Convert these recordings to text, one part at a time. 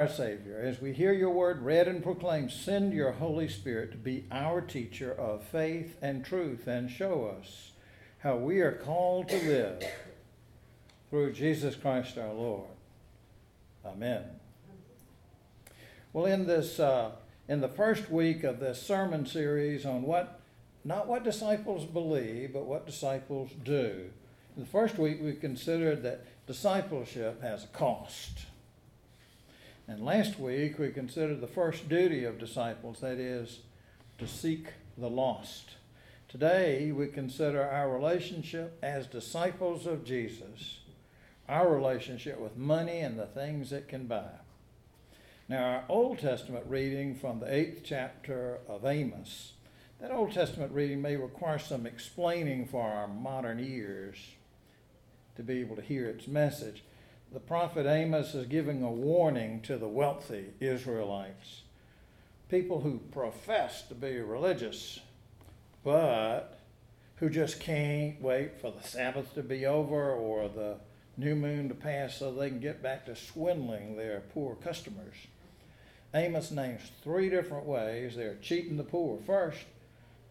our Savior, as we hear your word read and proclaimed, send your Holy Spirit to be our teacher of faith and truth and show us how we are called to live through Jesus Christ our Lord. Amen. Well, in this, uh, in the first week of this sermon series on what, not what disciples believe, but what disciples do. In the first week, we considered that discipleship has a cost. And last week, we considered the first duty of disciples, that is, to seek the lost. Today, we consider our relationship as disciples of Jesus, our relationship with money and the things it can buy. Now, our Old Testament reading from the eighth chapter of Amos, that Old Testament reading may require some explaining for our modern ears to be able to hear its message. The prophet Amos is giving a warning to the wealthy Israelites, people who profess to be religious, but who just can't wait for the Sabbath to be over or the new moon to pass so they can get back to swindling their poor customers. Amos names three different ways they're cheating the poor. First,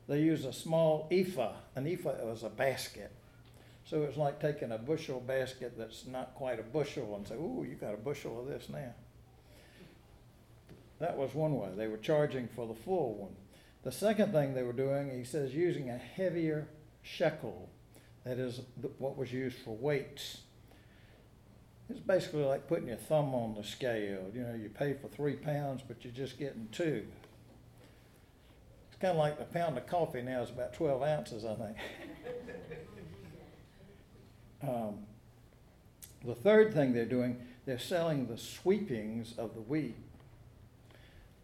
they use a small ephah. An ephah was a basket. So it's like taking a bushel basket that's not quite a bushel and say, Ooh, you got a bushel of this now. That was one way. They were charging for the full one. The second thing they were doing, he says, using a heavier shekel. That is what was used for weights. It's basically like putting your thumb on the scale. You know, you pay for three pounds, but you're just getting two. It's kind of like a pound of coffee now is about 12 ounces, I think. um, the third thing they're doing, they're selling the sweepings of the wheat.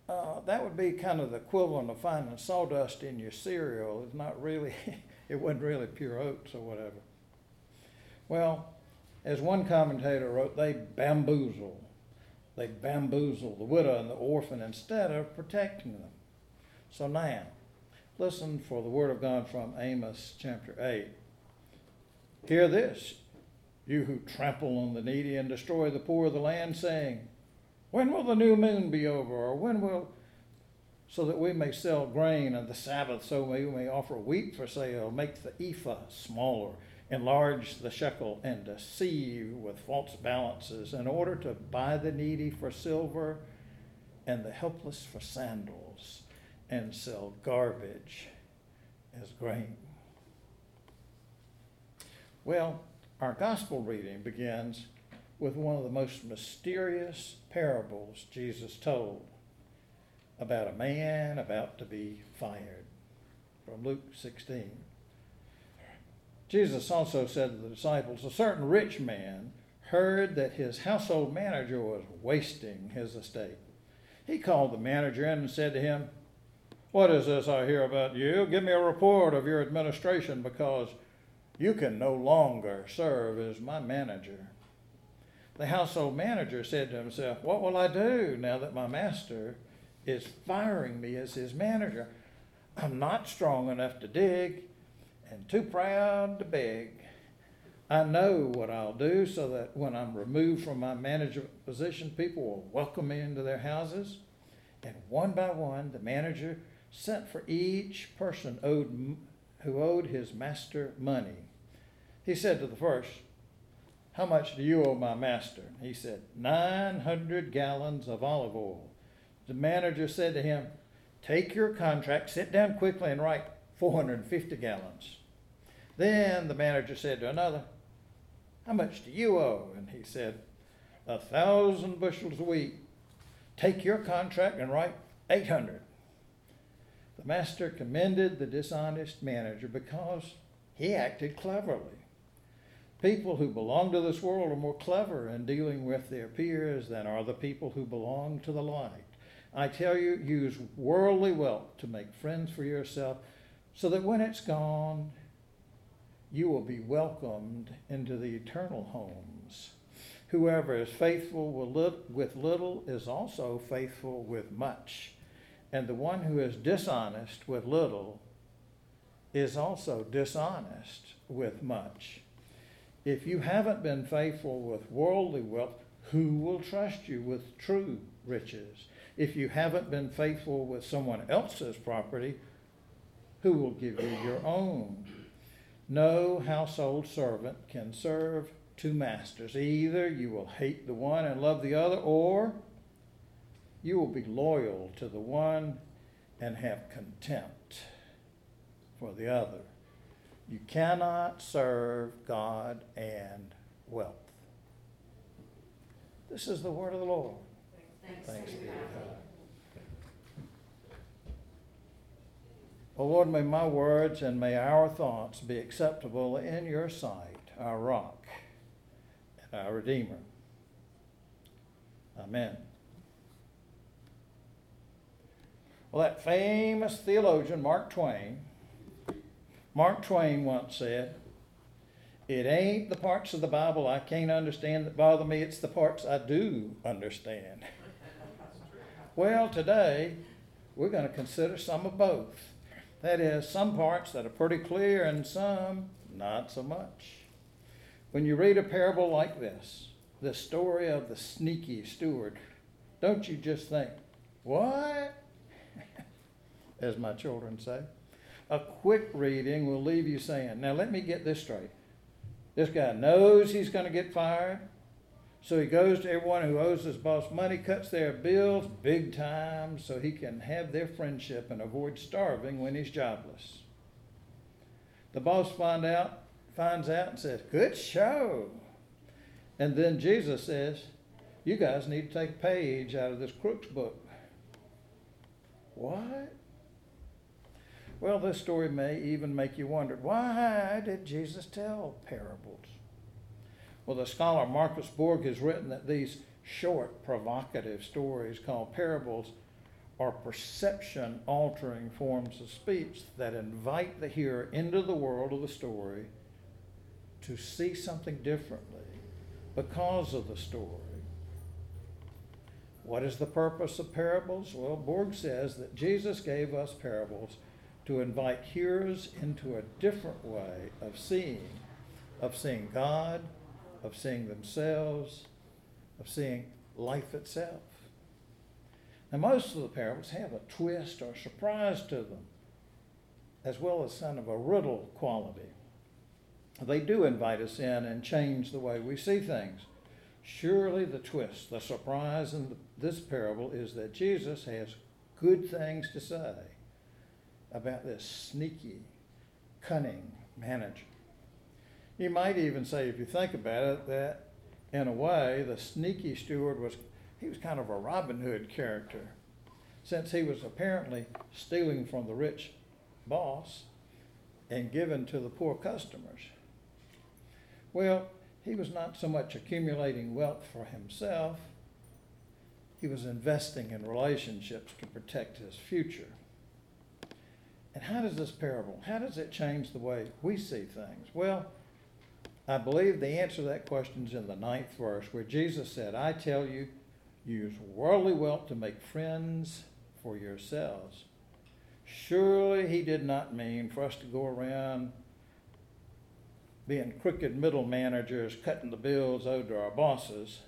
Uh, that would be kind of the equivalent of finding sawdust in your cereal. It's not really, it wasn't really pure oats or whatever. Well, as one commentator wrote, they bamboozle. They bamboozle the widow and the orphan instead of protecting them. So now, listen for the word of God from Amos chapter 8. Hear this, you who trample on the needy and destroy the poor of the land, saying, When will the new moon be over? Or when will, so that we may sell grain on the Sabbath, so we may offer wheat for sale, make the ephah smaller enlarge the shekel and deceive with false balances in order to buy the needy for silver and the helpless for sandals and sell garbage as grain. Well, our gospel reading begins with one of the most mysterious parables Jesus told about a man about to be fired from Luke 16. Jesus also said to the disciples, A certain rich man heard that his household manager was wasting his estate. He called the manager in and said to him, What is this I hear about you? Give me a report of your administration because you can no longer serve as my manager. The household manager said to himself, What will I do now that my master is firing me as his manager? I'm not strong enough to dig and too proud to beg. I know what I'll do so that when I'm removed from my management position, people will welcome me into their houses. And one by one, the manager sent for each person owed, who owed his master money. He said to the first, How much do you owe my master? He said, 900 gallons of olive oil. The manager said to him, Take your contract, sit down quickly, and write 450 gallons. Then the manager said to another, How much do you owe? And he said, A thousand bushels a week. Take your contract and write 800. The master commended the dishonest manager because he acted cleverly. People who belong to this world are more clever in dealing with their peers than are the people who belong to the light. I tell you, use worldly wealth to make friends for yourself so that when it's gone, you will be welcomed into the eternal homes. Whoever is faithful with little is also faithful with much. And the one who is dishonest with little is also dishonest with much. If you haven't been faithful with worldly wealth, who will trust you with true riches? If you haven't been faithful with someone else's property, who will give you your own? No household servant can serve two masters. Either you will hate the one and love the other, or you will be loyal to the one and have contempt for the other. You cannot serve God and wealth. This is the word of the Lord. Thanks, Thanks be to. God. O Lord, may my words and may our thoughts be acceptable in your sight, our rock and our Redeemer. Amen. Well, that famous theologian, Mark Twain, Mark Twain once said, It ain't the parts of the Bible I can't understand that bother me, it's the parts I do understand. Well, today we're going to consider some of both. That is, some parts that are pretty clear and some not so much. When you read a parable like this, the story of the sneaky steward, don't you just think, what? As my children say. A quick reading will leave you saying, now let me get this straight. This guy knows he's going to get fired. So he goes to everyone who owes his boss money, cuts their bills big time so he can have their friendship and avoid starving when he's jobless. The boss find out, finds out and says, Good show. And then Jesus says, You guys need to take a page out of this crook's book. What? Well, this story may even make you wonder why did Jesus tell parables? Well, the scholar Marcus Borg has written that these short, provocative stories called parables are perception altering forms of speech that invite the hearer into the world of the story to see something differently because of the story. What is the purpose of parables? Well, Borg says that Jesus gave us parables to invite hearers into a different way of seeing, of seeing God, of seeing themselves, of seeing life itself. Now, most of the parables have a twist or surprise to them, as well as kind of a riddle quality. They do invite us in and change the way we see things. Surely the twist, the surprise in this parable is that Jesus has good things to say about this sneaky, cunning manager. You might even say, if you think about it, that in a way, the sneaky steward was, he was kind of a Robin Hood character, since he was apparently stealing from the rich boss and giving to the poor customers. Well, he was not so much accumulating wealth for himself, he was investing in relationships to protect his future. And how does this parable, how does it change the way we see things? Well, I believe the answer to that question is in the ninth verse, where Jesus said, I tell you, use worldly wealth to make friends for yourselves. Surely he did not mean for us to go around being crooked middle managers, cutting the bills owed to our bosses.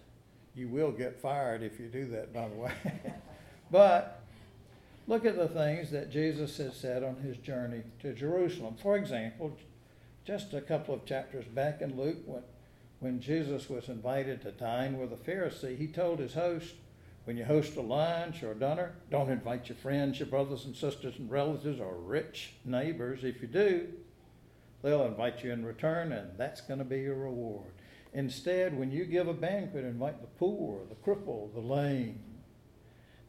You will get fired if you do that, by the way. but look at the things that Jesus has said on his journey to Jerusalem. For example, just a couple of chapters back in Luke, when, when Jesus was invited to dine with a Pharisee, he told his host, when you host a lunch or a dinner, don't invite your friends, your brothers and sisters and relatives or rich neighbors. If you do, they'll invite you in return, and that's going to be your reward. Instead, when you give a banquet, invite the poor, the crippled, the lame.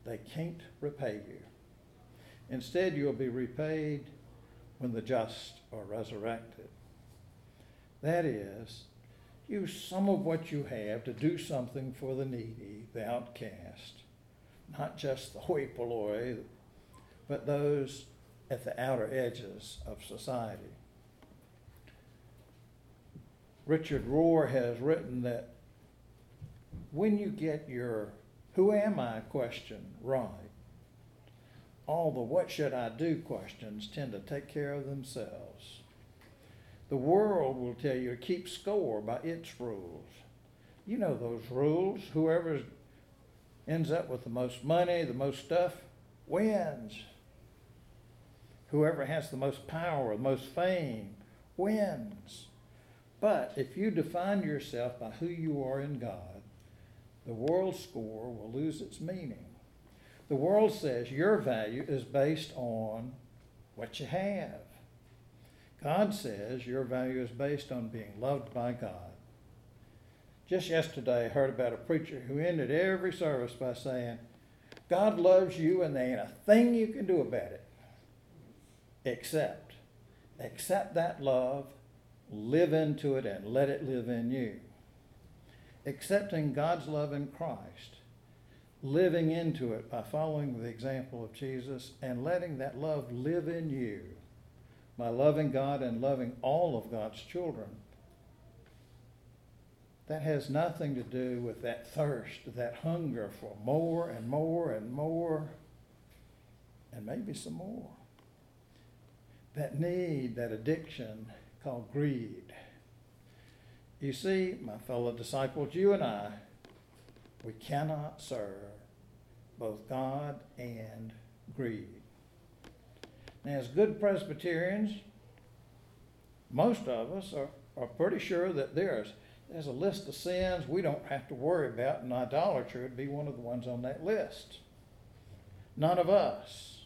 They can't repay you. Instead, you'll be repaid when the just are resurrected. That is, use some of what you have to do something for the needy, the outcast, not just the hoi polloi, but those at the outer edges of society. Richard Rohr has written that when you get your who am I question right, all the what should I do questions tend to take care of themselves. The world will tell you to keep score by its rules. You know those rules. Whoever ends up with the most money, the most stuff, wins. Whoever has the most power, the most fame, wins. But if you define yourself by who you are in God, the world score will lose its meaning. The world says your value is based on what you have. God says your value is based on being loved by God. Just yesterday, I heard about a preacher who ended every service by saying, God loves you and there ain't a thing you can do about it. Except, Accept that love, live into it, and let it live in you. Accepting God's love in Christ, living into it by following the example of Jesus, and letting that love live in you by loving God and loving all of God's children. That has nothing to do with that thirst, that hunger for more and more and more, and maybe some more. That need, that addiction called greed. You see, my fellow disciples, you and I, we cannot serve both God and greed. Now, as good Presbyterians, most of us are, are pretty sure that there's, there's a list of sins we don't have to worry about, and idolatry would be one of the ones on that list. None of us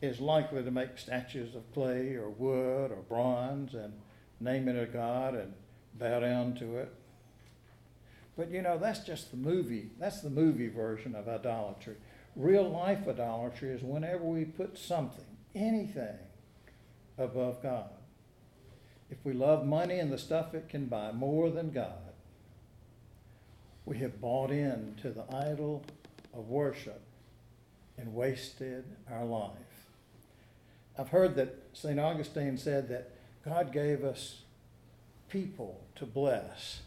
is likely to make statues of clay or wood or bronze and name it a god and bow down to it. But you know, that's just the movie. That's the movie version of idolatry. Real life idolatry is whenever we put something anything above God. If we love money and the stuff it can buy more than God, we have bought into the idol of worship and wasted our life. I've heard that St. Augustine said that God gave us people to bless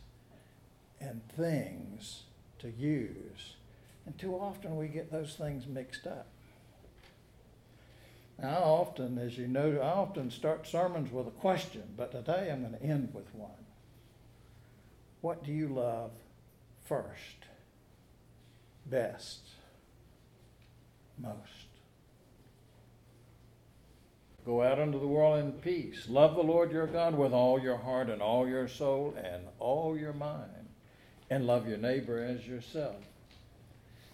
and things to use. And too often we get those things mixed up. Now, I often, as you know, I often start sermons with a question, but today I'm going to end with one. What do you love first, best, most? Go out into the world in peace. Love the Lord your God with all your heart and all your soul and all your mind. And love your neighbor as yourself.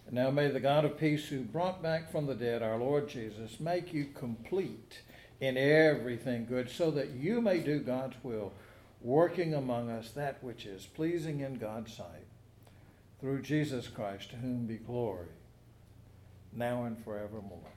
And now may the God of peace, who brought back from the dead our Lord Jesus, make you complete in everything good, so that you may do God's will, working among us that which is pleasing in God's sight. Through Jesus Christ, to whom be glory, now and forevermore.